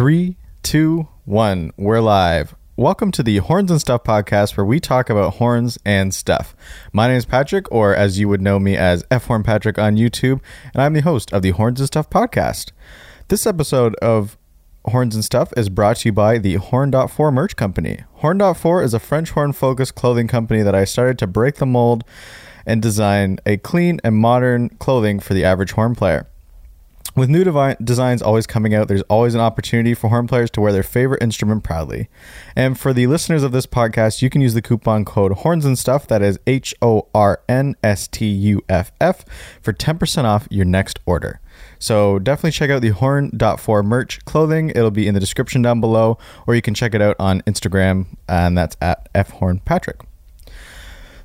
Three, two, one. We're live. Welcome to the Horns and Stuff podcast, where we talk about horns and stuff. My name is Patrick, or as you would know me as F Horn Patrick on YouTube, and I'm the host of the Horns and Stuff podcast. This episode of Horns and Stuff is brought to you by the Horn.4 merch company. Horn.4 is a French horn focused clothing company that I started to break the mold and design a clean and modern clothing for the average horn player. With new devi- designs always coming out, there's always an opportunity for horn players to wear their favorite instrument proudly. And for the listeners of this podcast, you can use the coupon code Horns and Stuff, that is H O R N S T U F F, for 10% off your next order. So definitely check out the Horn Horn.4 merch clothing. It'll be in the description down below, or you can check it out on Instagram, and that's at FHornPatrick.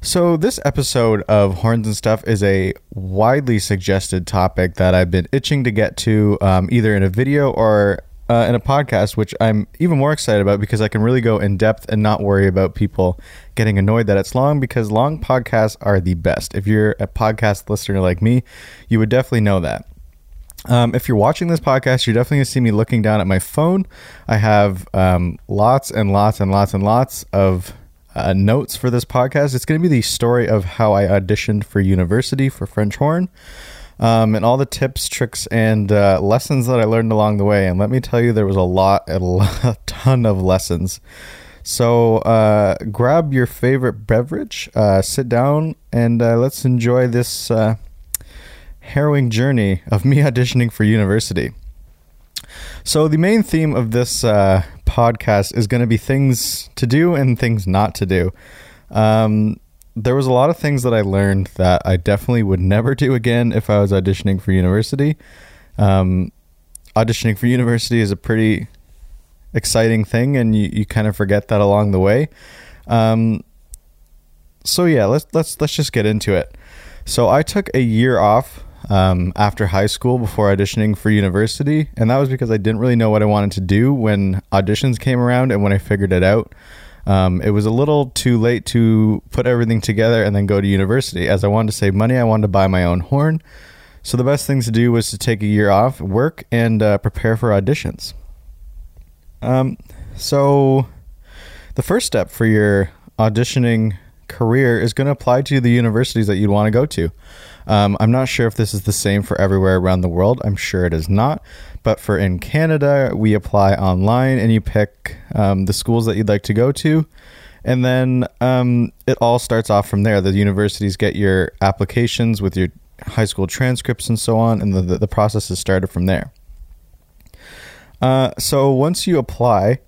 So, this episode of Horns and Stuff is a widely suggested topic that I've been itching to get to um, either in a video or uh, in a podcast, which I'm even more excited about because I can really go in depth and not worry about people getting annoyed that it's long because long podcasts are the best. If you're a podcast listener like me, you would definitely know that. Um, if you're watching this podcast, you're definitely going to see me looking down at my phone. I have um, lots and lots and lots and lots of uh, notes for this podcast. It's going to be the story of how I auditioned for university for French horn, um, and all the tips, tricks, and uh, lessons that I learned along the way. And let me tell you, there was a lot, a, ton of lessons. So uh, grab your favorite beverage, uh, sit down, and uh, let's enjoy this uh, harrowing journey of me auditioning for university. So, the main theme of this uh, podcast is going to be things to do and things not to do. Um, there was a lot of things that I learned that I definitely would never do again if I was auditioning for university. Um, auditioning for university is a pretty exciting thing, and you, you kind of forget that along the way. Um, so yeah, let's let's let's just get into it. So I took a year off um, after high school before auditioning for university. And that was because I didn't really know what I wanted to do when auditions came around and when I figured it out. Um, it was a little too late to put everything together and then go to university. As I wanted to save money, I wanted to buy my own horn. So the best thing to do was to take a year off, work, and uh, prepare for auditions. Um, so the first step for your auditioning career is going to apply to the universities that you'd want to go to. Um, I'm not sure if this is the same for everywhere around the world. I'm sure it is not. But for in Canada, we apply online and you pick um, the schools that you'd like to go to. And then um, it all starts off from there. The universities get your applications with your high school transcripts and so on, and the, the, the process is started from there. Uh, so once you apply,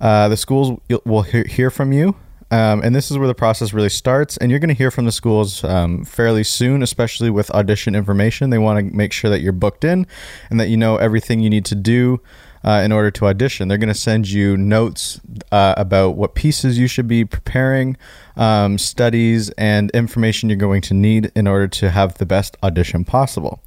uh, the schools will hear, hear from you um, and this is where the process really starts. And you're going to hear from the schools um, fairly soon, especially with audition information. They want to make sure that you're booked in and that you know everything you need to do uh, in order to audition. They're going to send you notes uh, about what pieces you should be preparing, um, studies, and information you're going to need in order to have the best audition possible.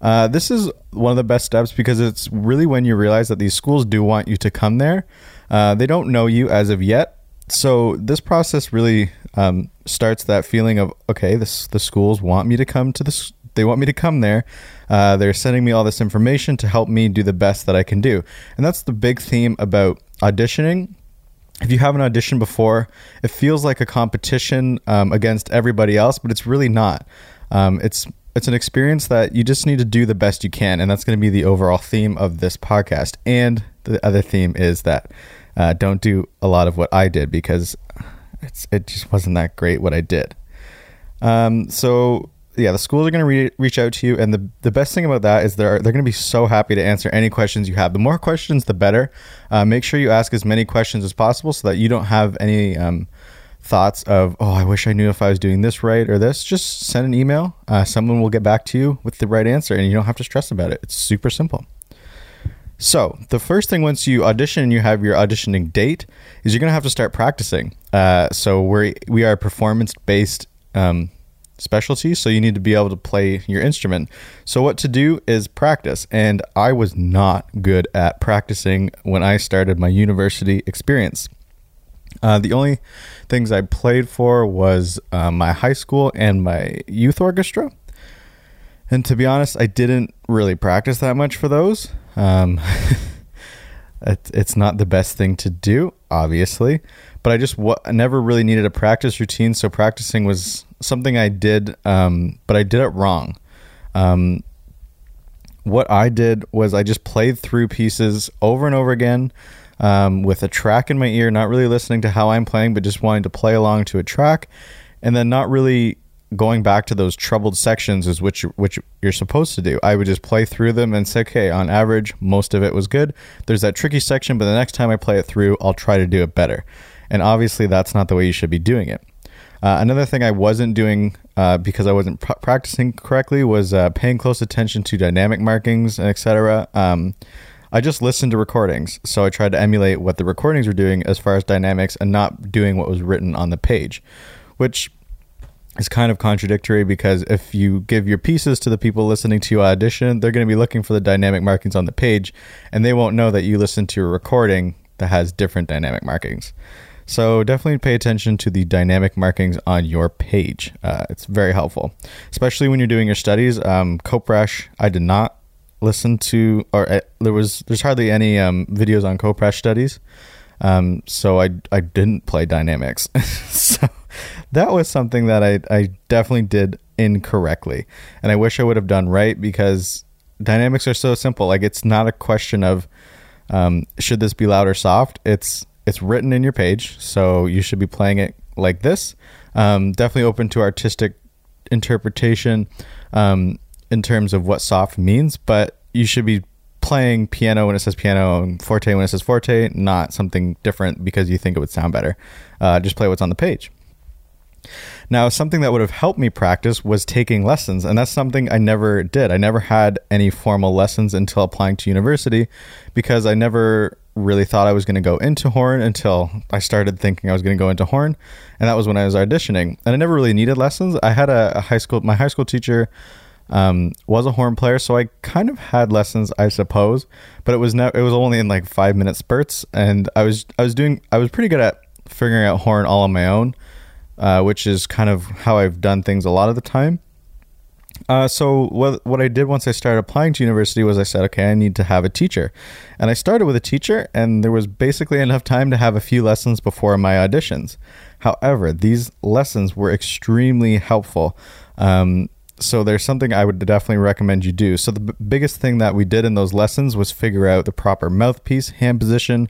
Uh, this is one of the best steps because it's really when you realize that these schools do want you to come there. Uh, they don't know you as of yet, so this process really um, starts that feeling of okay, this the schools want me to come to this. They want me to come there. Uh, they're sending me all this information to help me do the best that I can do, and that's the big theme about auditioning. If you haven't auditioned before, it feels like a competition um, against everybody else, but it's really not. Um, it's it's an experience that you just need to do the best you can, and that's going to be the overall theme of this podcast. And the other theme is that uh, don't do a lot of what I did because it's it just wasn't that great what I did. Um, so yeah, the schools are going to re- reach out to you, and the the best thing about that is they're they're going to be so happy to answer any questions you have. The more questions, the better. Uh, make sure you ask as many questions as possible so that you don't have any um, thoughts of oh, I wish I knew if I was doing this right or this. Just send an email. Uh, someone will get back to you with the right answer, and you don't have to stress about it. It's super simple. So the first thing once you audition and you have your auditioning date is you're gonna have to start practicing. Uh, so we we are performance based um, specialty, so you need to be able to play your instrument. So what to do is practice, and I was not good at practicing when I started my university experience. Uh, the only things I played for was uh, my high school and my youth orchestra. And to be honest, I didn't really practice that much for those. Um, It, it's not the best thing to do, obviously, but I just w- never really needed a practice routine. So practicing was something I did, um, but I did it wrong. Um, what I did was I just played through pieces over and over again um, with a track in my ear, not really listening to how I'm playing, but just wanting to play along to a track, and then not really going back to those troubled sections is which which you're supposed to do. I would just play through them and say, okay, on average, most of it was good. There's that tricky section, but the next time I play it through, I'll try to do it better. And obviously, that's not the way you should be doing it. Uh, another thing I wasn't doing uh, because I wasn't pr- practicing correctly was uh, paying close attention to dynamic markings and etc. Um, I just listened to recordings, so I tried to emulate what the recordings were doing as far as dynamics and not doing what was written on the page, which is kind of contradictory because if you give your pieces to the people listening to your audition, they're going to be looking for the dynamic markings on the page and they won't know that you listened to a recording that has different dynamic markings. So definitely pay attention to the dynamic markings on your page. Uh, it's very helpful, especially when you're doing your studies. Um, Kopprasch, I did not listen to, or uh, there was there's hardly any um, videos on Kopprasch studies. Um, so I I didn't play dynamics. so that was something that I I definitely did incorrectly, and I wish I would have done right because dynamics are so simple. Like it's not a question of um, should this be loud or soft. It's it's written in your page, so you should be playing it like this. Um, definitely open to artistic interpretation um, in terms of what soft means, but you should be playing piano when it says piano and forte when it says forte, not something different because you think it would sound better. Uh, just play what's on the page. Now, something that would have helped me practice was taking lessons, and that's something I never did. I never had any formal lessons until applying to university because I never really thought I was going to go into horn until I started thinking I was going to go into horn, and that was when I was auditioning. And I never really needed lessons. I had a, a high school, my high school teacher um, was a horn player, so I kind of had lessons, I suppose, but it was it was only in like five minute spurts, and I was I was doing I was pretty good at figuring out horn all on my own, uh, which is kind of how I've done things a lot of the time. Uh, so what what I did once I started applying to university was I said, okay, I need to have a teacher, and I started with a teacher, and there was basically enough time to have a few lessons before my auditions. However, these lessons were extremely helpful. Um, so there's something I would definitely recommend you do. So the b- biggest thing that we did in those lessons was figure out the proper mouthpiece, hand position,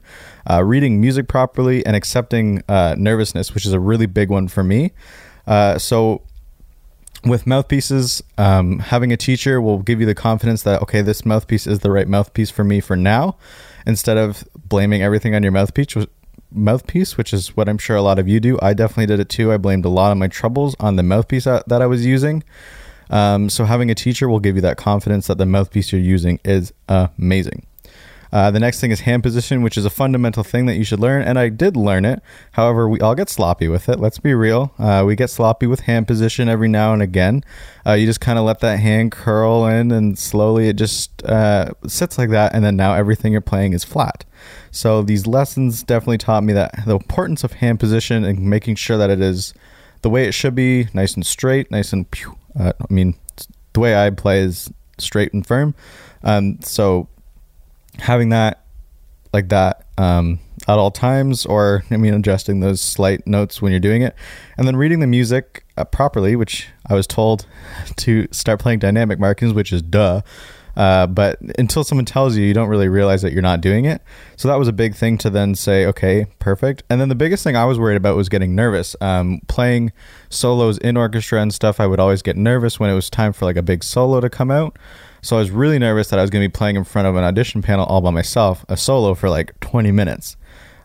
uh, reading music properly, and accepting uh, nervousness, which is a really big one for me. Uh, so with mouthpieces, um, having a teacher will give you the confidence that okay, this mouthpiece is the right mouthpiece for me for now, instead of blaming everything on your mouthpiece. Mouthpiece, which is what I'm sure a lot of you do. I definitely did it too. I blamed a lot of my troubles on the mouthpiece that, that I was using. Um, so having a teacher will give you that confidence that the mouthpiece you're using is amazing. Uh, the next thing is hand position, which is a fundamental thing that you should learn, and I did learn it. However, we all get sloppy with it. Let's be real. Uh, we get sloppy with hand position every now and again. Uh, you just kind of let that hand curl in, and slowly it just uh, sits like that, and then now everything you're playing is flat. So these lessons definitely taught me that the importance of hand position and making sure that it is the way it should be, nice and straight, nice and pew, uh, I mean, the way I play is straight and firm. Um, so having that like that um, at all times, or I mean, adjusting those slight notes when you're doing it, and then reading the music uh, properly, which I was told to start playing dynamic markings, which is duh. Uh, but until someone tells you, you don't really realize that you're not doing it. So that was a big thing to then say, okay, perfect. And then the biggest thing I was worried about was getting nervous. Um, playing solos in orchestra and stuff, I would always get nervous when it was time for like a big solo to come out. So I was really nervous that I was going to be playing in front of an audition panel all by myself, a solo for like 20 minutes.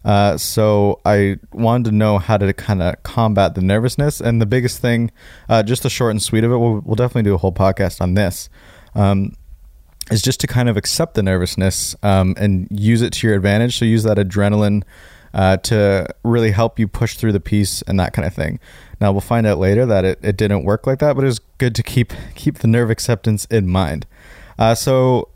Uh, so I wanted to know how to kind of combat the nervousness. And the biggest thing, uh, just the short and sweet of it, we'll, we'll definitely do a whole podcast on this. Um, is just to kind of accept the nervousness um, and use it to your advantage. So use that adrenaline uh, to really help you push through the piece and that kind of thing. Now we'll find out later that it, it didn't work like that, but it was good to keep keep the nerve acceptance in mind. Uh, so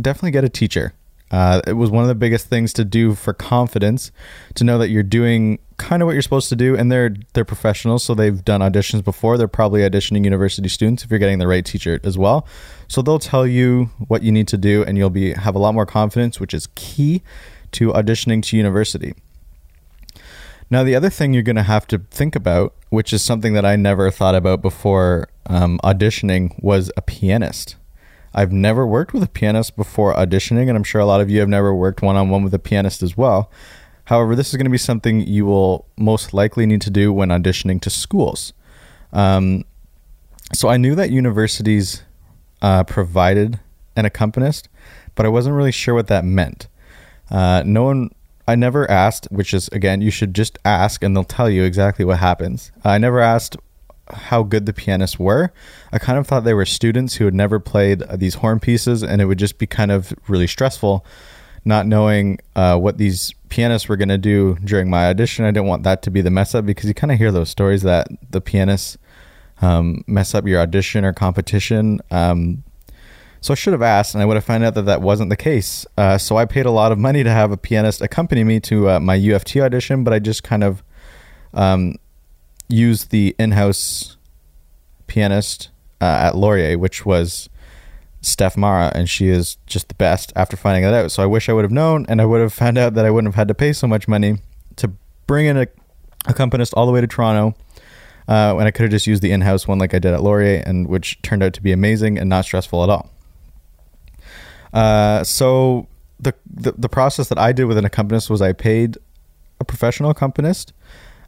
definitely get a teacher. Uh, it was one of the biggest things to do for confidence to know that you're doing kind of what you're supposed to do and they're they're professionals so they've done auditions before they're probably auditioning university students if you're getting the right teacher as well so they'll tell you what you need to do and you'll be have a lot more confidence which is key to auditioning to university. Now, the other thing you're going to have to think about, which is something that I never thought about before um, auditioning, was a pianist. I've never worked with a pianist before auditioning, and I'm sure a lot of you have never worked one on one with a pianist as well. However, this is going to be something you will most likely need to do when auditioning to schools. Um, so I knew that universities uh, provided an accompanist, but I wasn't really sure what that meant. Uh, no one I never asked, which is again, you should just ask and they'll tell you exactly what happens. I never asked how good the pianists were. I kind of thought they were students who had never played these horn pieces, and it would just be kind of really stressful not knowing uh, what these pianists were going to do during my audition. I didn't want that to be the mess up because you kind of hear those stories that the pianists um, mess up your audition or competition. Um, so I should have asked, and I would have found out that that wasn't the case. Uh, so I paid a lot of money to have a pianist accompany me to uh, my U of T audition, but I just kind of um, used the in-house pianist uh, at Laurier, which was Steph Mara, and she is just the best. After finding that out, so I wish I would have known, and I would have found out that I wouldn't have had to pay so much money to bring in a accompanist all the way to Toronto. Uh, and I could have just used the in-house one like I did at Laurier, and which turned out to be amazing and not stressful at all. Uh, so the, the, the process that I did with an accompanist was I paid a professional accompanist.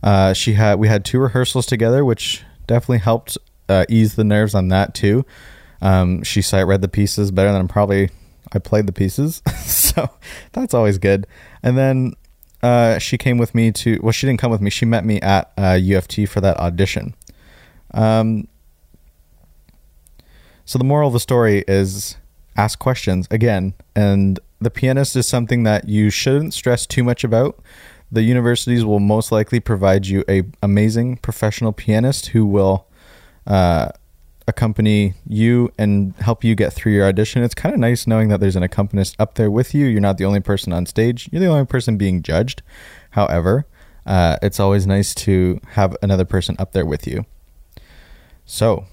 Uh, she had we had two rehearsals together, which definitely helped uh, ease the nerves on that too. Um, she sight read the pieces better than probably I played the pieces, so that's always good. And then uh, she came with me to well, she didn't come with me. She met me at U of T uh, for that audition. Um, so the moral of the story is ask questions again. And the pianist is something that you shouldn't stress too much about. The universities will most likely provide you a amazing professional pianist who will uh, accompany you and help you get through your audition. It's kind of nice knowing that there's an accompanist up there with you. You're not the only person on stage. You're the only person being judged. However, uh, it's always nice to have another person up there with you. So,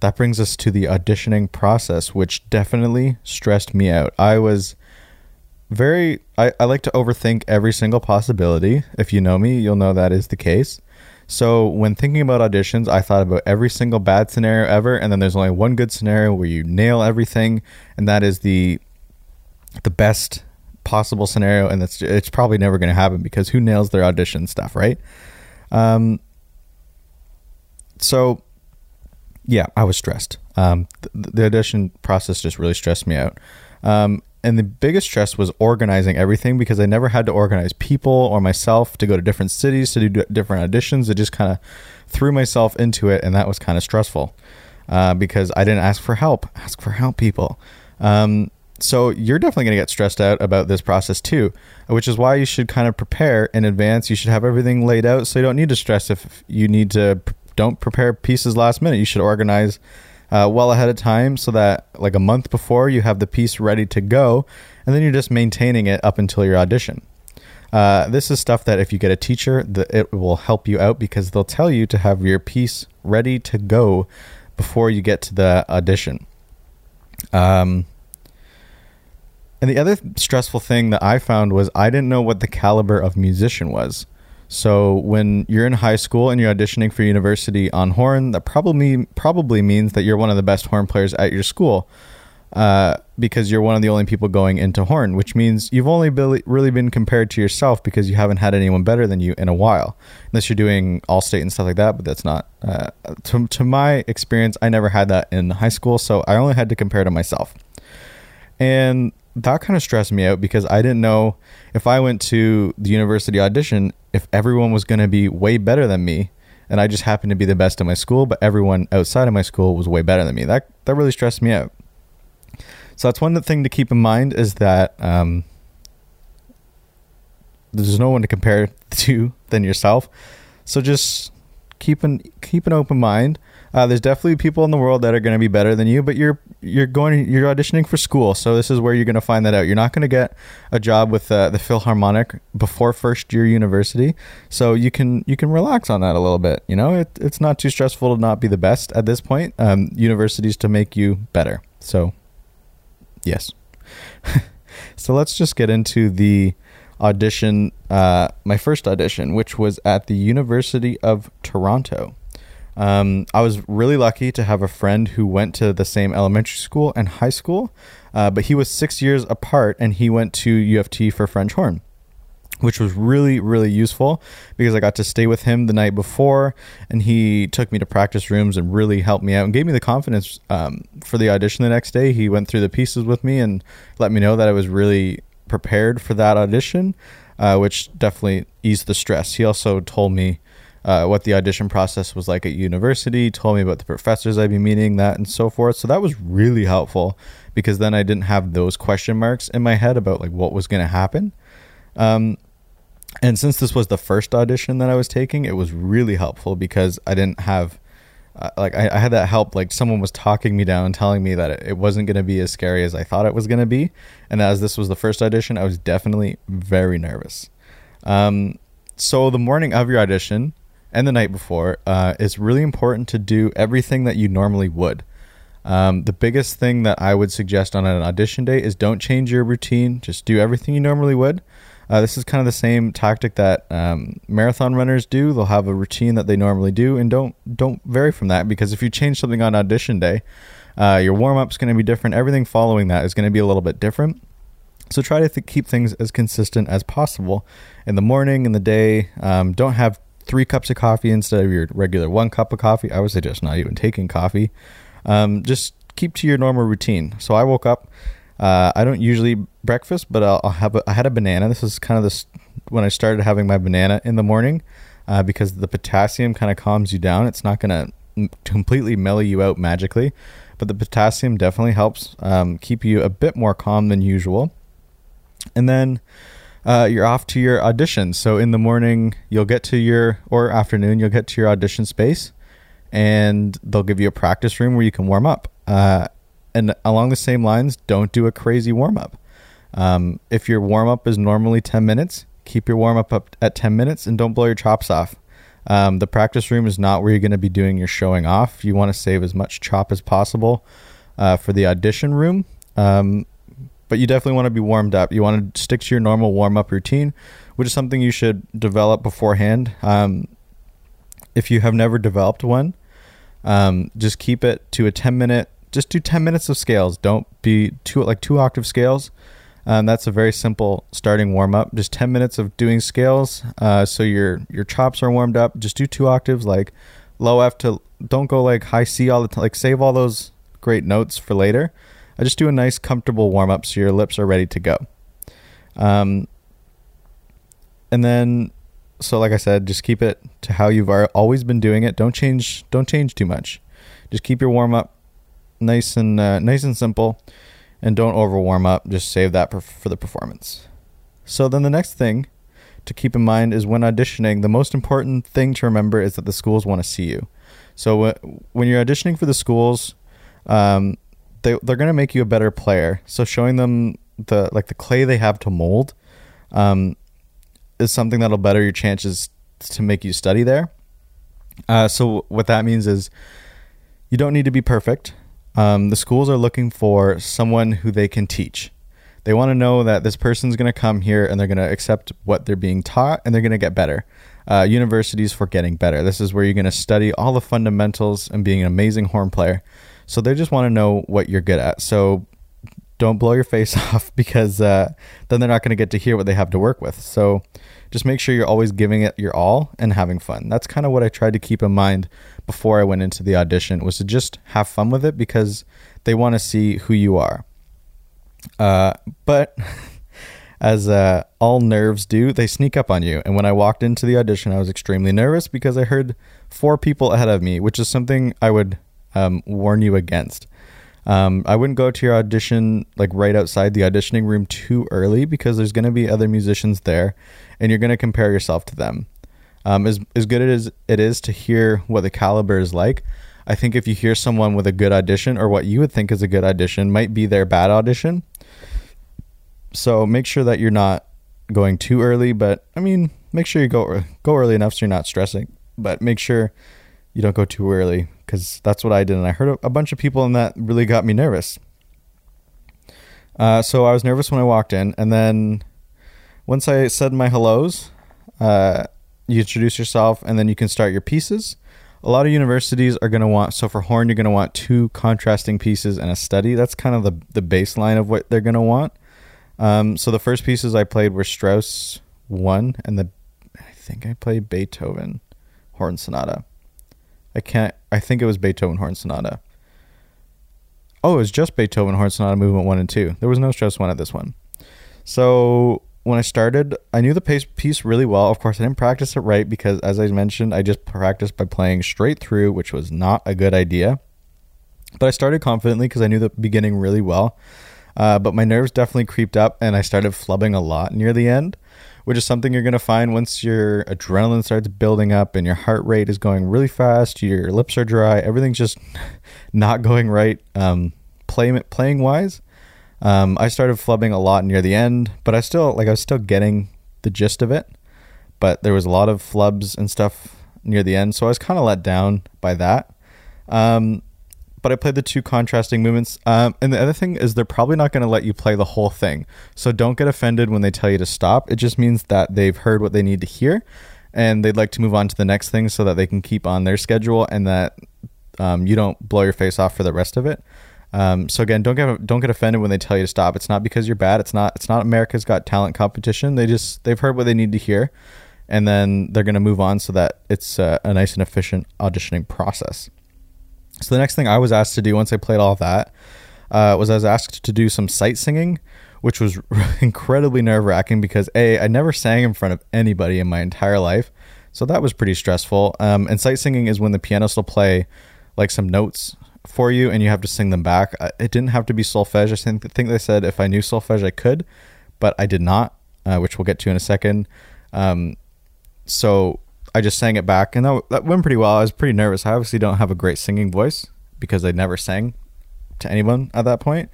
that brings us to the auditioning process, which definitely stressed me out. I was very, I, I like to overthink every single possibility. If you know me, you'll know that is the case. So when thinking about auditions, I thought about every single bad scenario ever, and then there's only one good scenario where you nail everything, and that is the the best possible scenario, and it's it's probably never going to happen because who nails their audition stuff, right? Um. So yeah, I was stressed. Um, the, the, audition process just really stressed me out. Um, and the biggest stress was organizing everything because I never had to organize people or myself to go to different cities to do different auditions. I just kind of threw myself into it, and that was kind of stressful uh, because I didn't ask for help. Ask for help, people. Um, so you're definitely going to get stressed out about this process too, which is why you should kind of prepare in advance. You should have everything laid out so you don't need to stress if you need to don't prepare pieces last minute. You should organize uh, well ahead of time so that like a month before you have the piece ready to go, and then you're just maintaining it up until your audition. Uh, this is stuff that if you get a teacher, the, it will help you out because they'll tell you to have your piece ready to go before you get to the audition. Um, and the other stressful thing that I found was I didn't know what the caliber of musician was. So when you're in high school and you're auditioning for university on horn, that probably probably means that you're one of the best horn players at your school. Uh, because you're one of the only people going into horn, which means you've only really been compared to yourself because you haven't had anyone better than you in a while, unless you're doing all state and stuff like that. But that's not uh, to to my experience. I never had that in high school, so I only had to compare to myself, and that kind of stressed me out because I didn't know if I went to the university audition if everyone was going to be way better than me and I just happened to be the best in my school, but everyone outside of my school was way better than me. That that really stressed me out. So that's one thing to keep in mind is that um, there's no one to compare to than yourself. So just keep an keep an open mind. Uh, there's definitely people in the world that are going to be better than you, but you're you're going you're auditioning for school, so this is where you're going to find that out. You're not going to get a job with uh, the Philharmonic before first year university, so you can you can relax on that a little bit. You know, it, it's not too stressful to not be the best at this point. Um, universities to make you better. So, yes. so let's just get into the audition, uh, my first audition, which was at the University of Toronto. Um, I was really lucky to have a friend who went to the same elementary school and high school, uh, but he was six years apart and he went to U of T for French horn which was really really useful because I got to stay with him the night before, and he took me to practice rooms and really helped me out and gave me the confidence um, for the audition the next day. He went through the pieces with me and let me know that I was really prepared for that audition, uh, which definitely eased the stress. He also told me. Uh, what the audition process was like at university, told me about the professors I'd be meeting, that and so forth. So that was really helpful because then I didn't have those question marks in my head about like what was going to happen. Um, and since this was the first audition that I was taking, it was really helpful because I didn't have uh, like I, I, had that help. Like someone was talking me down, telling me that it, it wasn't going to be as scary as I thought it was going to be. And as this was the first audition, I was definitely very nervous. Um, so the morning of your audition and the night before, uh, it's really important to do everything that you normally would. Um, the biggest thing that I would suggest on an audition day is don't change your routine. Just do everything you normally would. Uh, this is kind of the same tactic that um, marathon runners do. They'll have a routine that they normally do, and don't don't vary from that because if you change something on audition day, uh, your warm up is going to be different. Everything following that is going to be a little bit different. So try to th- keep things as consistent as possible in the morning, in the day. Um, don't have three cups of coffee instead of your regular one cup of coffee. I would suggest not even taking coffee. Um, just keep to your normal routine. So I woke up uh, I don't usually breakfast, but I'll, I'll have a, I had a banana. This is kind of this when I started having my banana in the morning uh, because the potassium kind of calms you down. It's not going to completely mellow you out magically, but the potassium definitely helps um, keep you a bit more calm than usual. And then uh, you're off to your audition. So in the morning, you'll get to your, or afternoon, you'll get to your audition space and they'll give you a practice room where you can warm up. Uh, and along the same lines, don't do a crazy warm up. Um, if your warm up is normally 10 minutes, keep your warm up up at 10 minutes and don't blow your chops off. Um, the practice room is not where you're going to be doing your showing off. You want to save as much chop as possible uh, for the audition room. Um, but you definitely want to be warmed up. You want to stick to your normal warm up routine, which is something you should develop beforehand. Um, if you have never developed one, um, just keep it to a 10 minute just do 10 minutes of scales. Don't be two like two octave scales. Um, that's a very simple starting warm up. Just 10 minutes of doing scales. Uh, so your your chops are warmed up. Just do two octaves, like low F to. Don't go like high C all the time. Like save all those great notes for later. I just do a nice comfortable warm up so your lips are ready to go. Um, and then so like I said, just keep it to how you've always been doing it. Don't change. Don't change too much. Just keep your warm up nice and uh, nice and simple, and don't over warm up. Just save that for the performance. So then the next thing to keep in mind is when auditioning, the most important thing to remember is that the schools want to see you. So when you're auditioning for the schools, um, they they're gonna make you a better player. So showing them the like the clay they have to mold, um, is something that'll better your chances to make you study there. Uh, so what that means is you don't need to be perfect. Um, the schools are looking for someone who they can teach. They want to know that this person's going to come here and they're going to accept what they're being taught and they're going to get better. Uh, universities for getting better. This is where you're going to study all the fundamentals and being an amazing horn player. So they just want to know what you're good at. So don't blow your face off because uh, then they're not going to get to hear what they have to work with. So just make sure you're always giving it your all and having fun. That's kind of what I tried to keep in mind before I went into the audition was to just have fun with it because they want to see who you are. Uh, but as uh, all nerves do, they sneak up on you. And when I walked into the audition, I was extremely nervous because I heard four people ahead of me, which is something I would um, warn you against. Um, I wouldn't go to your audition like right outside the auditioning room too early because there's going to be other musicians there, and you're going to compare yourself to them. Um, as as good as it is to hear what the caliber is like, I think if you hear someone with a good audition or what you would think is a good audition might be their bad audition. So make sure that you're not going too early, but I mean, make sure you go go early enough so you're not stressing. But make sure you don't go too early because that's what I did, and I heard a bunch of people, and that really got me nervous. Uh, so I was nervous when I walked in, and then once I said my hellos, uh, you introduce yourself, and then you can start your pieces. A lot of universities are going to want so for horn you're going to want two contrasting pieces and a study. That's kind of the the baseline of what they're going to want. Um, so the first pieces I played were Strauss one, and the I think I played Beethoven horn sonata. I can't. I think it was Beethoven horn sonata. Oh, it was just Beethoven horn sonata movement one and two. There was no Strauss one at this one. So when I started, I knew the piece really well. Of course, I didn't practice it right because, as I mentioned, I just practiced by playing straight through, which was not a good idea. But I started confidently because I knew the beginning really well. Uh, but my nerves definitely creeped up, and I started flubbing a lot near the end, which is something you're going to find once your adrenaline starts building up and your heart rate is going really fast. Your lips are dry. Everything's just not going right, um, play, playing wise. Um, I started flubbing a lot near the end, but I still like I was still getting the gist of it. But there was a lot of flubs and stuff near the end, so I was kind of let down by that. Um, but I played the two contrasting movements. Um, and the other thing is they're probably not going to let you play the whole thing. So don't get offended when they tell you to stop. It just means that they've heard what they need to hear and they'd like to move on to the next thing so that they can keep on their schedule and that um, you don't blow your face off for the rest of it. Um, so again, don't get don't get offended when they tell you to stop. It's not because you're bad. It's not it's not America's Got Talent competition. They just they've heard what they need to hear, and then they're going to move on so that it's uh, a nice and efficient auditioning process. So the next thing I was asked to do once I played all that uh, was I was asked to do some sight singing, which was incredibly nerve wracking because a I never sang in front of anybody in my entire life, so that was pretty stressful. Um, and sight singing is when the pianist will play like some notes for you and you have to sing them back. It didn't have to be solfege. I think, they said if I knew solfege, I could, but I did not, uh, which we'll get to in a second. Um, so I just sang it back and that, that went pretty well. I was pretty nervous. I obviously don't have a great singing voice because I never sang to anyone at that point.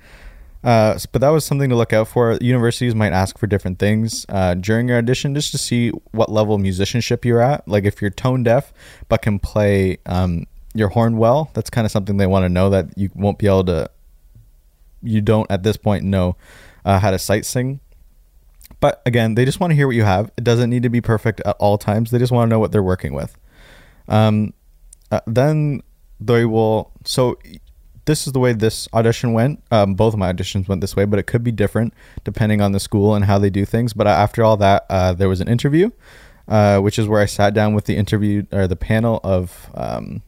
Uh, but that was something to look out for. Universities might ask for different things uh, during your audition just to see what level of musicianship you're at. Like if you're tone deaf but can play um, your horn well. That's kind of something they want to know that you won't be able to. You don't at this point know uh, how to sight sing. But again, they just want to hear what you have. It doesn't need to be perfect at all times. They just want to know what they're working with. Um, uh, then they will. So this is the way this audition went. Um, both of my auditions went this way, but it could be different depending on the school and how they do things. But after all that, uh, there was an interview, uh, which is where I sat down with the interview or the panel of um,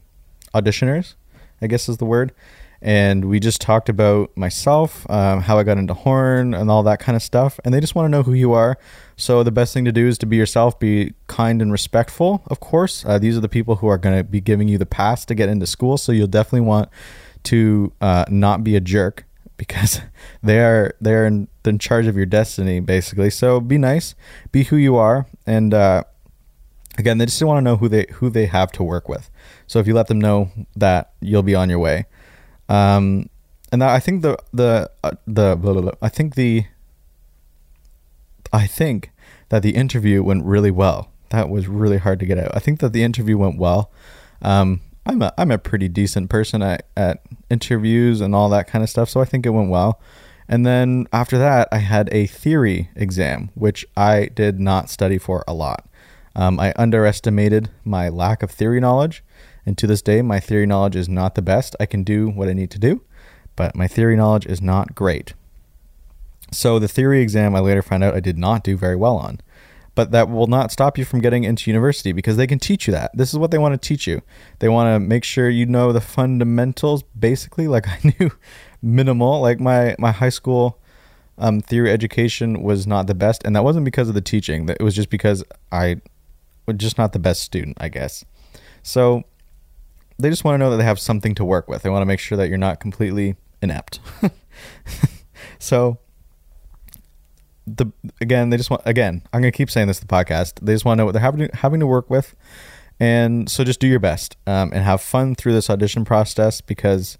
auditioners, I guess is the word. And we just talked about myself, um, how I got into horn, and all that kind of stuff. And they just want to know who you are. So the best thing to do is to be yourself, be kind and respectful. Of course, uh, these are the people who are going to be giving you the pass to get into school. So you'll definitely want to uh, not be a jerk because they are they're in, in, charge of your destiny basically. So be nice, be who you are, and uh, again, they just want to know who they who they have to work with. So if you let them know that, you'll be on your way. Um, and I think the the uh, the blah, blah, blah, I think the I think that the interview went really well. That was really hard to get out. I think that the interview went well. Um, I'm a I'm a pretty decent person at, at interviews and all that kind of stuff, so I think it went well. And then after that, I had a theory exam, which I did not study for a lot. Um, I underestimated my lack of theory knowledge, and to this day, my theory knowledge is not the best. I can do what I need to do, but my theory knowledge is not great. So, the theory exam I later found out I did not do very well on. But that will not stop you from getting into university because they can teach you that. This is what they want to teach you. They want to make sure you know the fundamentals, basically. Like I knew minimal. Like my, my high school um, theory education was not the best. And that wasn't because of the teaching, it was just because I was just not the best student, I guess. So they just want to know that they have something to work with. They want to make sure that you're not completely inept. so the again, they just want again. I'm gonna keep saying this the podcast. They just want to know what they're having to, having to work with, and so just do your best um, and have fun through this audition process because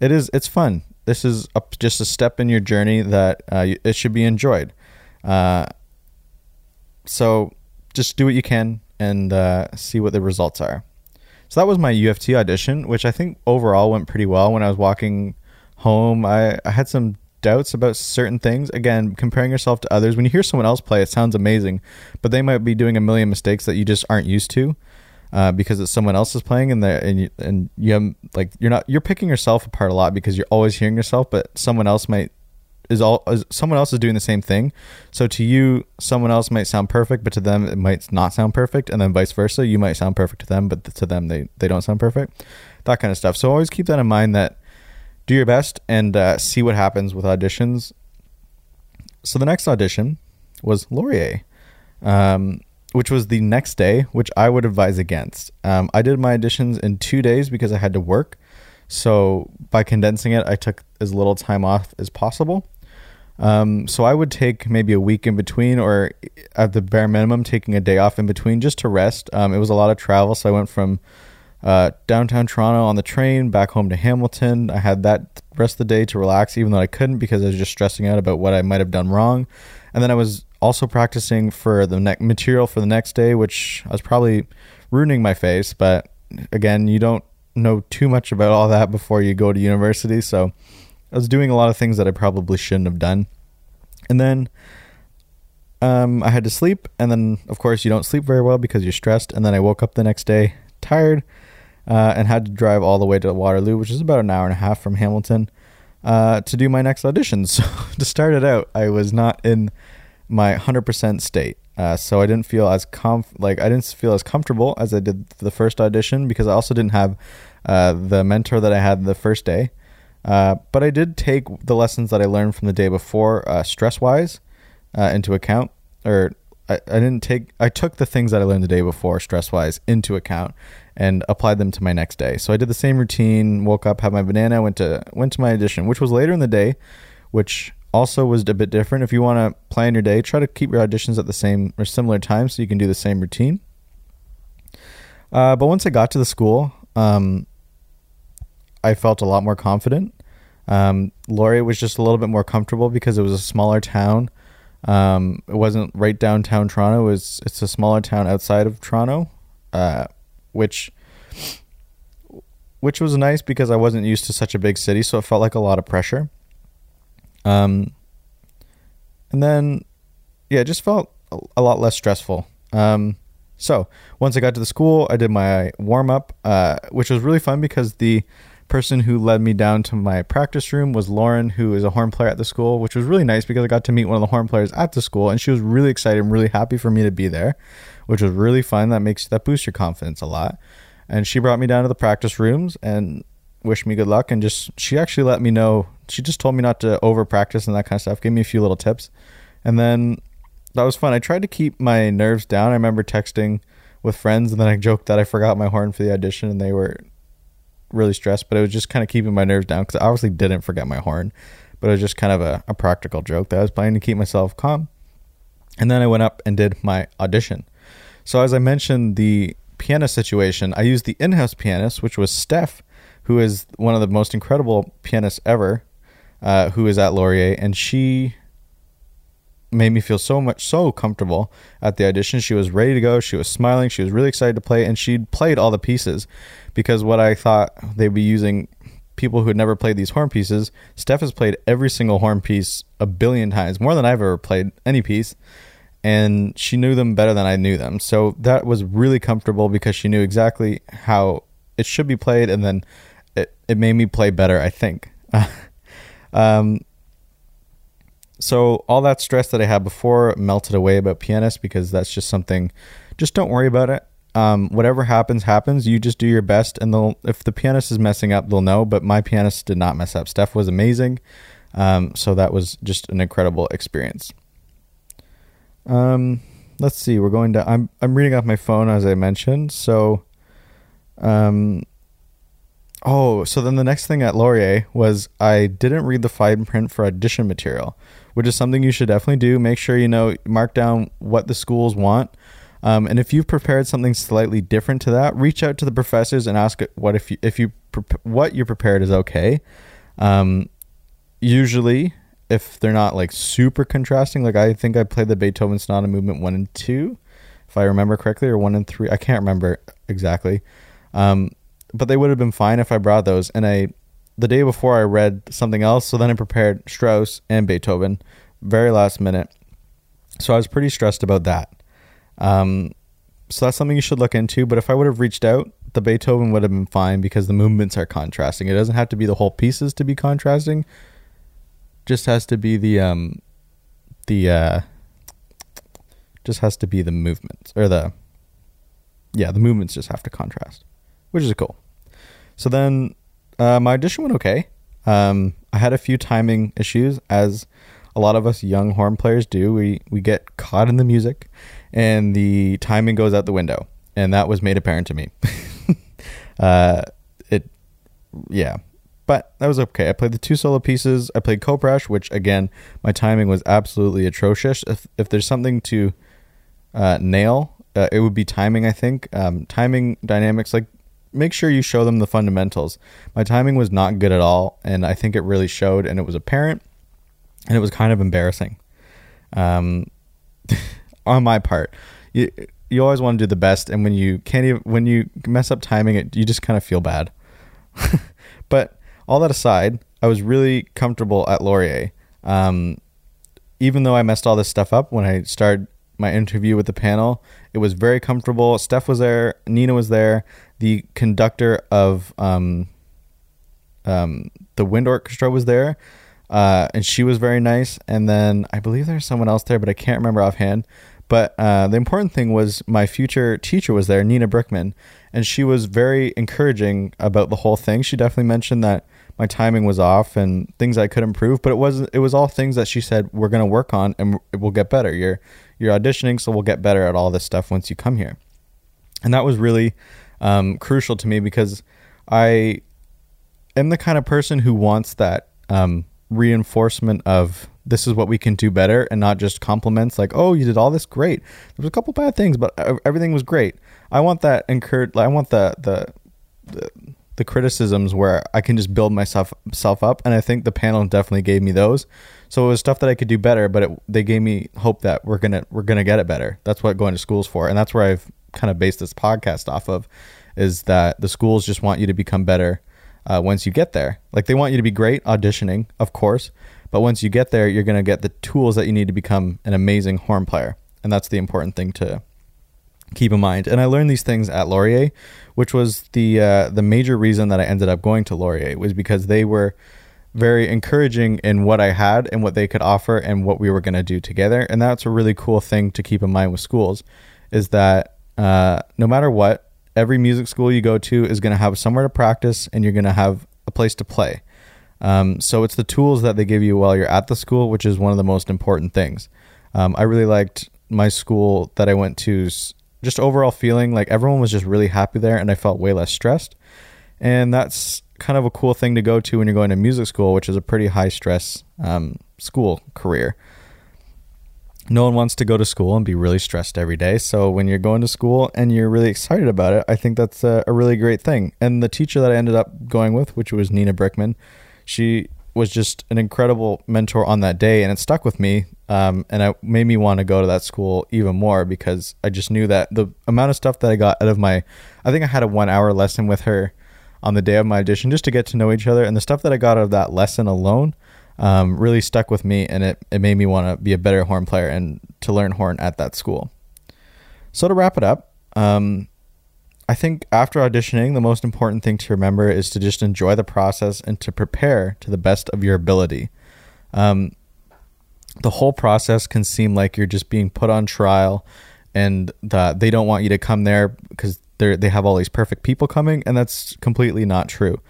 it is it's fun. This is a, just a step in your journey that uh, it should be enjoyed. Uh, so just do what you can and uh, see what the results are. So that was my U of T audition, which I think overall went pretty well. When I was walking home, I, I had some doubts about certain things, again, comparing yourself to others, when you hear someone else play, it sounds amazing, but they might be doing a million mistakes that you just aren't used to. Uh, because it's someone else is playing and and you, and you have like you're not you're picking yourself apart a lot because you're always hearing yourself, but someone else might is all is, someone else is doing the same thing. So to you, someone else might sound perfect, but to them it might not sound perfect, and then vice versa. You might sound perfect to them, but to them they they don't sound perfect. That kind of stuff. So always keep that in mind. That do your best and uh, see what happens with auditions. So the next audition was Laurier, um, which was the next day, which I would advise against. Um, I did my auditions in two days because I had to work. So by condensing it, I took as little time off as possible. Um, so I would take maybe a week in between, or at the bare minimum, taking a day off in between just to rest. Um, it was a lot of travel, so I went from uh, downtown Toronto on the train back home to Hamilton. I had that rest of the day to relax, even though I couldn't because I was just stressing out about what I might have done wrong. And then I was also practicing for the ne- material for the next day, which I was probably ruining my face. But again, you don't know too much about all that before you go to university, so I was doing a lot of things that I probably shouldn't have done. And then um, I had to sleep, and then of course you don't sleep very well because you're stressed. And then I woke up the next day tired uh, and had to drive all the way to Waterloo, which is about an hour and a half from Hamilton, uh, to do my next audition. So to start it out, I was not in my 100% state. Uh, so I didn't feel as comf like I didn't feel as comfortable as I did the first audition because I also didn't have uh, the mentor that I had the first day. Uh, but I did take the lessons that I learned from the day before, uh, stress wise, uh, into account. Or I, I didn't take I took the things that I learned the day before, stress wise, into account and applied them to my next day. So I did the same routine. Woke up, had my banana, went to went to my audition, which was later in the day, which also was a bit different. If you want to plan your day, try to keep your auditions at the same or similar time so you can do the same routine. Uh, but once I got to the school, um, I felt a lot more confident. Um, Laurier was just a little bit more comfortable because it was a smaller town. Um, it wasn't right downtown Toronto. It was it's a smaller town outside of Toronto, uh, which which was nice because I wasn't used to such a big city, so it felt like a lot of pressure. Um, and then, yeah, it just felt a, lot less stressful. Um, so once I got to the school, I did my warm up, uh, which was really fun because the person who led me down to my practice room was Lauren, who is a horn player at the school, which was really nice because I got to meet one of the horn players at the school, and she was really excited and really happy for me to be there, which was really fun. That makes that boosts your confidence a lot. And she brought me down to the practice rooms and wished me good luck, and just she actually let me know she just told me not to over practice and that kind of stuff. Gave me a few little tips, and then that was fun. I tried to keep my nerves down. I remember texting with friends, and then I joked that I forgot my horn for the audition, and they were really stressed. But it was just kind of keeping my nerves down because I obviously didn't forget my horn, but it was just kind of a, a practical joke that I was planning to keep myself calm. And then I went up and did my audition. So as I mentioned, the piano situation, I used the in-house pianist, which was Steph, who is one of the most incredible pianists ever uh, who is at Laurier, and she made me feel so much so comfortable at the audition. She was ready to go. She was smiling. She was really excited to play, and she'd played all the pieces because what I thought they'd be using people who had never played these horn pieces. Steph has played every single horn piece a billion times, more than I've ever played any piece. And she knew them better than I knew them. So that was really comfortable because she knew exactly how it should be played. And then it, it made me play better, I think. Um, so all that stress that I had before melted away about pianists because that's just something. Just don't worry about it. Um, whatever happens, happens. You just do your best, and they'll. If the pianist is messing up, they'll know. But my pianist did not mess up. Steph was amazing. Um, so that was just an incredible experience. Um, let's see. We're going to. I'm I'm reading off my phone as I mentioned. So, um, Oh, so then the next thing at Laurier was I didn't read the fine print for audition material, which is something you should definitely do. Make sure you know mark down what the schools want. Um, and if you've prepared something slightly different to that, reach out to the professors and ask what if you if you what you prepared is okay. Um, usually, if they're not like super contrasting, like I think I played the Beethoven Sonata Movement one and two, if I remember correctly, or one and three. I can't remember exactly. Um, but they would have been fine if I brought those. And I the day before I read something else, so then I prepared Strauss and Beethoven, very last minute. So I was pretty stressed about that. Um, so that's something you should look into. But if I would have reached out, the Beethoven would have been fine because the movements are contrasting. It doesn't have to be the whole pieces to be contrasting. Just has to be the um, the uh, just has to be the movements or the yeah the movements just have to contrast, which is cool. So then uh, my audition went okay. Um, I had a few timing issues, as a lot of us young horn players do. We we get caught in the music, and the timing goes out the window, and that was made apparent to me. uh, it, yeah, but that was okay. I played the two solo pieces. I played Kopprasch, which again, my timing was absolutely atrocious. If if there's something to uh, nail, uh, it would be timing. I think um, timing dynamics like make sure you show them the fundamentals. My timing was not good at all, and I think it really showed, and it was apparent, and it was kind of embarrassing. Um, on my part, you you always want to do the best, and when you can't even when you mess up timing, it you just kind of feel bad. but all that aside, I was really comfortable at Laurier. Um, even though I messed all this stuff up when I started my interview with the panel, it was very comfortable. Steph was there, Nina was there the conductor of um, um, the wind orchestra was there, uh, and she was very nice. And then I believe there's someone else there, but I can't remember offhand. But uh, the important thing was my future teacher was there, Nina Brickman, and she was very encouraging about the whole thing. She definitely mentioned that my timing was off and things I could improve, but it was it was all things that she said we're going to work on and it will get better. You're you're auditioning, so we'll get better at all this stuff once you come here. And that was really um, crucial to me because I am the kind of person who wants that um, reinforcement of this is what we can do better and not just compliments like oh you did all this great. There was a couple bad things but everything was great. I want that incurred i want the, the the the, criticisms where i can just build myself self up and i think the panel definitely gave me those. So it was stuff that i could do better but it, they gave me hope that we're gonna we're gonna get it better. That's what going to school's for and that's where i've kind of base this podcast off of is that the schools just want you to become better uh, once you get there. Like they want you to be great auditioning, of course, but once you get there, you're going to get the tools that you need to become an amazing horn player. And that's the important thing to keep in mind. And I learned these things at Laurier, which was the uh, the major reason that I ended up going to Laurier was because they were very encouraging in what I had and what they could offer and what we were going to do together. And that's a really cool thing to keep in mind with schools is that uh, no matter what, every music school you go to is going to have somewhere to practice and you're going to have a place to play. Um, so it's the tools that they give you while you're at the school, which is one of the most important things. Um, I really liked my school that I went to. Just overall feeling like everyone was just really happy there, and I felt way less stressed. And that's kind of a cool thing to go to when you're going to music school, which is a pretty high stress um, school career no one wants to go to school and be really stressed every day. So when you're going to school and you're really excited about it, I think that's a, a, really great thing. And the teacher that I ended up going with, which was Nina Brickman, she was just an incredible mentor on that day, and it stuck with me. Um, and it made me want to go to that school even more because I just knew that the amount of stuff that I got out of my, I think I had a one hour lesson with her on the day of my audition just to get to know each other, and the stuff that I got out of that lesson alone um, really stuck with me and it, it made me want to be a better horn player and to learn horn at that school. So to wrap it up, um, I think after auditioning, the most important thing to remember is to just enjoy the process and to prepare to the best of your ability. Um, the whole process can seem like you're just being put on trial and that they don't want you to come there because they they have all these perfect people coming and that's completely not true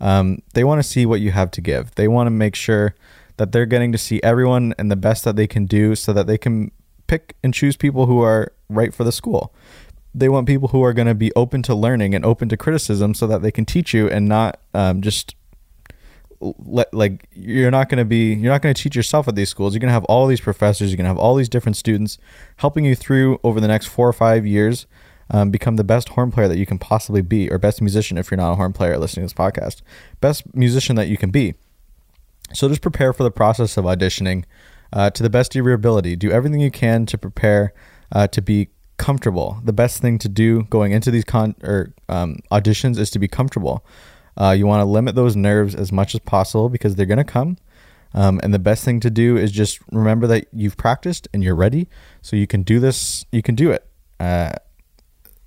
um, they want to see what you have to give. They want to make sure that they're getting to see everyone and the best that they can do so that they can pick and choose people who are right for the school. They want people who are going to be open to learning and open to criticism so that they can teach you and not um, just let like you're not going to be you're not going to teach yourself at these schools you're going to have all these professors you're going to have all these different students helping you through over the next four or five years um, become the best horn player that you can possibly be, or best musician if you're not a horn player listening to this podcast, best musician that you can be. So just prepare for the process of auditioning uh, to the best of your ability. Do everything you can to prepare uh, to be comfortable. The best thing to do going into these con or um, auditions is to be comfortable. Uh, you want to limit those nerves as much as possible because they're going to come. Um, and the best thing to do is just remember that you've practiced and you're ready, so you can do this. You can do it uh,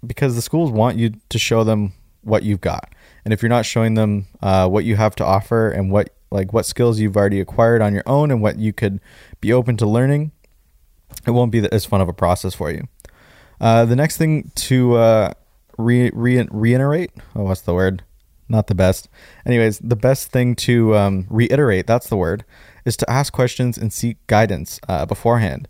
because the schools want you to show them what you've got. And if you're not showing them uh, what you have to offer and what like what skills you've already acquired on your own and what you could be open to learning, it won't be as fun of a process for you. Uh, the next thing to uh, re, re, reiterate, oh, what's the word? Not the best. Anyways, the best thing to um, reiterate, that's the word, is to ask questions and seek guidance uh, beforehand.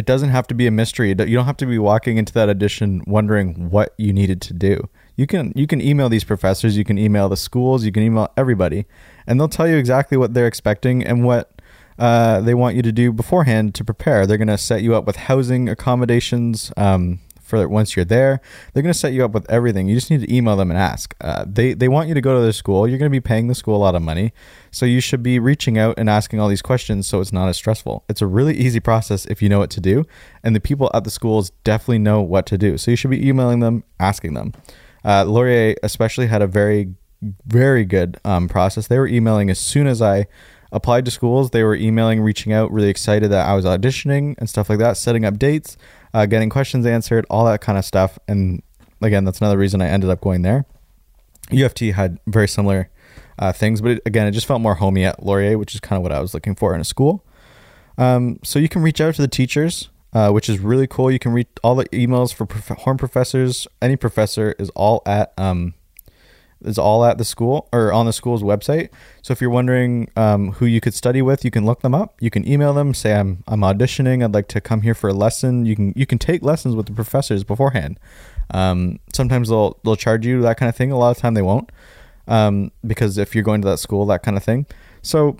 It doesn't have to be a mystery. You don't have to be walking into that audition wondering what you needed to do. You can you can email these professors, you can email the schools, you can email everybody, and they'll tell you exactly what they're expecting and what uh, they want you to do beforehand to prepare. They're going to set you up with housing accommodations um, for once you're there. They're going to set you up with everything. You just need to email them and ask. Uh, they they want you to go to their school. You're going to be paying the school a lot of money, so you should be reaching out and asking all these questions so it's not as stressful. It's a really easy process if you know what to do, and the people at the schools definitely know what to do. So you should be emailing them, asking them. Uh, Laurier especially had a very very good um, process. They were emailing as soon as I applied to schools. They were emailing, reaching out, really excited that I was auditioning and stuff like that, setting up dates, uh, getting questions answered, all that kind of stuff. And again, that's another reason I ended up going there. U of T had very similar uh, things, but it, again, it just felt more homey at Laurier, which is kind of what I was looking for in a school. Um, so you can reach out to the teachers, uh, which is really cool. You can read all the emails for prof- horn professors. Any professor is all at um, is all at the school or on the school's website. So if you're wondering um, who you could study with, you can look them up. You can email them, say I'm I'm auditioning. I'd like to come here for a lesson. You can you can take lessons with the professors beforehand. Um, sometimes they'll they'll charge you that kind of thing. A lot of time they won't, um, because if you're going to that school, that kind of thing. So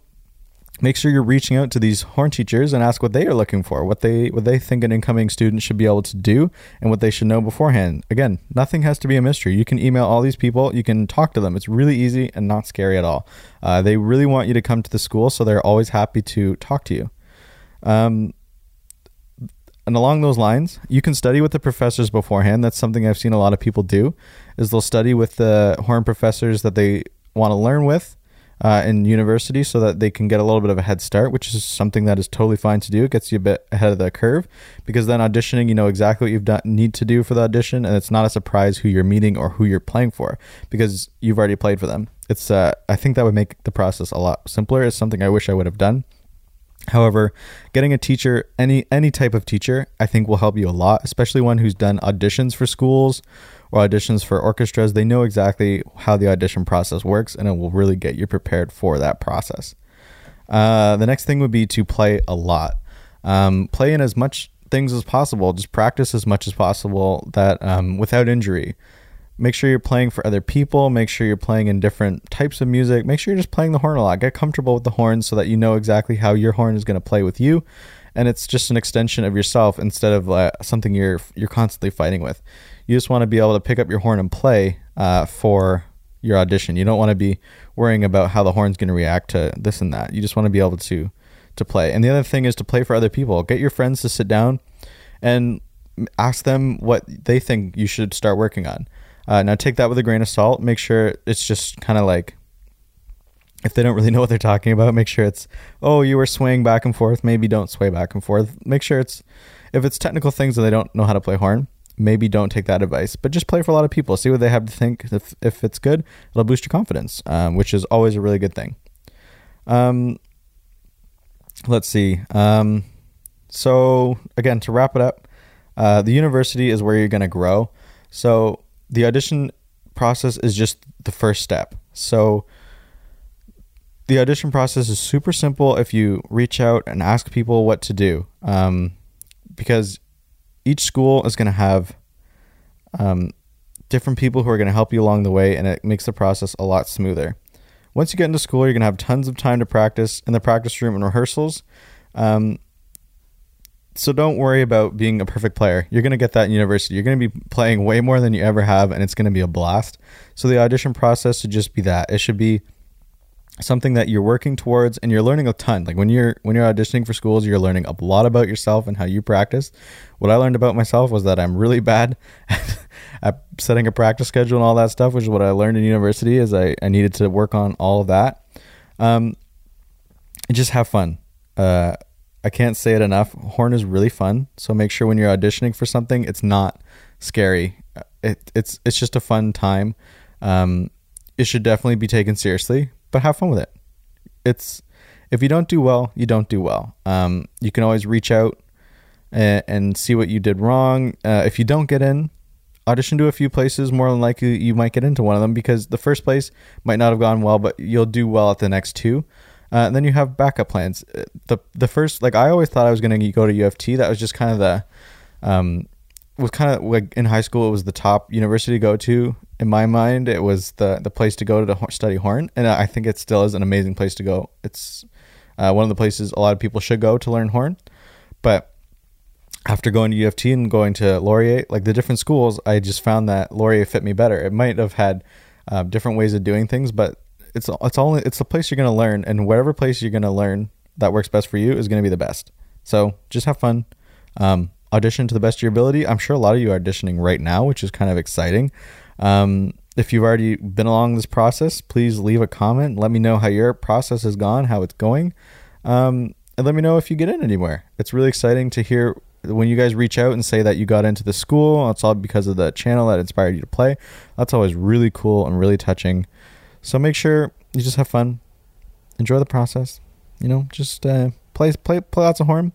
make sure you're reaching out to these horn teachers and ask what they are looking for, what they what they think an incoming student should be able to do, and what they should know beforehand. Again, nothing has to be a mystery. You can email all these people, you can talk to them. It's really easy and not scary at all. Uh, they really want you to come to the school, so they're always happy to talk to you. Um, and along those lines, you can study with the professors beforehand. That's something I've seen a lot of people do. Is they'll study with the horn professors that they want to learn with uh, in university so that they can get a little bit of a head start, which is something that is totally fine to do. It gets you a bit ahead of the curve because then auditioning, you know exactly what you've done, need to do for the audition, and it's not a surprise who you're meeting or who you're playing for because you've already played for them. It's uh, I think that would make the process a lot simpler. It's something I wish I would have done. However, getting a teacher, any any type of teacher, I think will help you a lot, especially one who's done auditions for schools or auditions for orchestras, they know exactly how the audition process works and it will really get you prepared for that process. Uh, the next thing would be to play a lot. Um, play in as much things as possible. Just practice as much as possible that um, without injury. Make sure you're playing for other people. Make sure you're playing in different types of music. Make sure you're just playing the horn a lot. Get comfortable with the horn so that you know exactly how your horn is going to play with you, and it's just an extension of yourself instead of uh, something you're you're constantly fighting with. You just want to be able to pick up your horn and play uh, for your audition. You don't want to be worrying about how the horn's going to react to this and that. You just want to be able to to play. And the other thing is to play for other people. Get your friends to sit down and ask them what they think you should start working on. Uh, now take that with a grain of salt. Make sure it's just kind of like if they don't really know what they're talking about, make sure it's oh you were swaying back and forth. Maybe don't sway back and forth. Make sure it's if it's technical things and they don't know how to play horn, maybe don't take that advice, but just play for a lot of people. See what they have to think. If, if it's good, it'll boost your confidence, um, which is always a really good thing. Um, let's see. Um, so, again, to wrap it up, uh, the university is where you're going to grow. So, the audition process is just the first step. So, the audition process is super simple if you reach out and ask people what to do. Um, because each school is going to have um, different people who are going to help you along the way, and it makes the process a lot smoother. Once you get into school, you're going to have tons of time to practice in the practice room and rehearsals. Um, so don't worry about being a perfect player. You're going to get that in university. You're going to be playing way more than you ever have, and it's going to be a blast. So the audition process should just be that. It should be something that you're working towards and you're learning a ton like when you're when you're auditioning for schools you're learning a lot about yourself and how you practice what i learned about myself was that i'm really bad at setting a practice schedule and all that stuff, which is what I learned in university. Is I, I needed to work on all of that. Um, and just have fun. Uh, I can't say it enough. Horn is really fun. So make sure when you're auditioning for something, it's not scary. It, it's it's just a fun time. Um, it should definitely be taken seriously, but have fun with it. It's if you don't do well, you don't do well. Um, you can always reach out and, and see what you did wrong. Uh, if you don't get in, audition to a few places. More than likely, you might get into one of them because the first place might not have gone well, but you'll do well at the next two. Uh, and then you have backup plans. Uh, the the first like I always thought I was going to go to U of T. That was just kind of the um was kind of like in high school it was the top university to go to in my mind. It was the the place to go to study horn, and I think it still is an amazing place to go. It's uh, one of the places a lot of people should go to learn horn. But after going to U of T and going to Laurier, like the different schools, I just found that Laurier fit me better. It might have had uh, different ways of doing things, but it's it's only it's the place you're going to learn, and whatever place you're going to learn that works best for you is going to be the best. So just have fun. Um, audition to the best of your ability. I'm sure a lot of you are auditioning right now, which is kind of exciting. Um, if you've already been along this process, please leave a comment. Let me know how your process has gone, how it's going, um, and let me know if you get in anywhere. It's really exciting to hear when you guys reach out and say that you got into the school. It's all because of the channel that inspired you to play. That's always really cool and really touching. So make sure you just have fun, enjoy the process. You know, just uh, play play play lots of horn,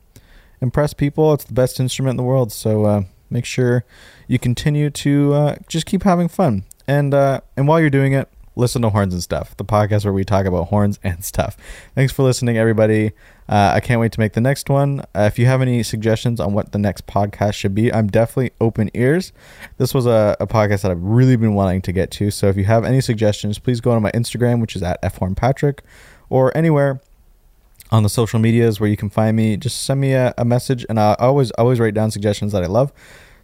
impress people. It's the best instrument in the world. So uh, make sure you continue to uh, just keep having fun. And uh, and while you're doing it, listen to Horns and Stuff, the podcast where we talk about horns and stuff. Thanks for listening, everybody. Uh, I can't wait to make the next one. Uh, if you have any suggestions on what the next podcast should be, I'm definitely open ears. This was a, a podcast that I've really been wanting to get to. So if you have any suggestions, please go to my Instagram, which is at fhornpatrick, or anywhere on the social medias where you can find me. Just send me a, a message, and I always always write down suggestions that I love.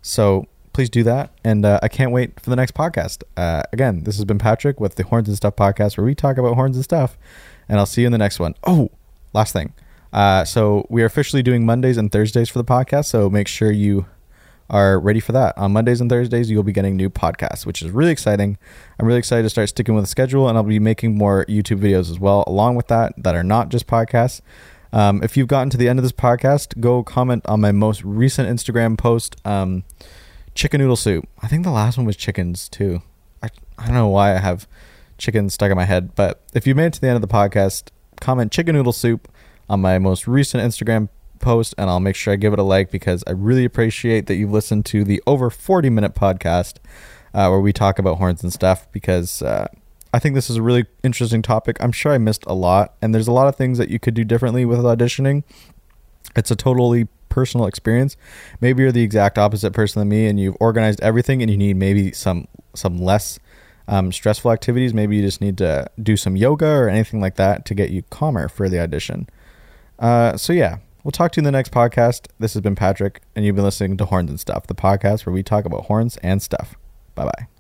So please do that. And uh, I can't wait for the next podcast. Uh, again, this has been Patrick with the Horns and Stuff podcast, where we talk about horns and stuff. And I'll see you in the next one. Oh, last thing. Uh, so we are officially doing Mondays and Thursdays for the podcast. So make sure you are ready for that. On Mondays and Thursdays, you'll be getting new podcasts, which is really exciting. I'm really excited to start sticking with the schedule, and I'll be making more YouTube videos as well, along with that, that are not just podcasts. Um, if you've gotten to the end of this podcast, go comment on my most recent Instagram post. Um, chicken noodle soup. I think the last one was chickens too. I, I don't know why I have chicken stuck in my head, but if you made it to the end of the podcast, comment chicken noodle soup on my most recent Instagram post and I'll make sure I give it a like because I really appreciate that you've listened to the over 40 minute podcast uh, where we talk about horns and stuff because uh, I think this is a really interesting topic. I'm sure I missed a lot and there's a lot of things that you could do differently with auditioning. It's a totally personal experience. Maybe you're the exact opposite person than me, and you've organized everything, and you need maybe some some less um, stressful activities. Maybe you just need to do some yoga or anything like that to get you calmer for the audition. Uh, so yeah, we'll talk to you in the next podcast. This has been Patrick, and you've been listening to Horns and Stuff, the podcast where we talk about horns and stuff. Bye bye.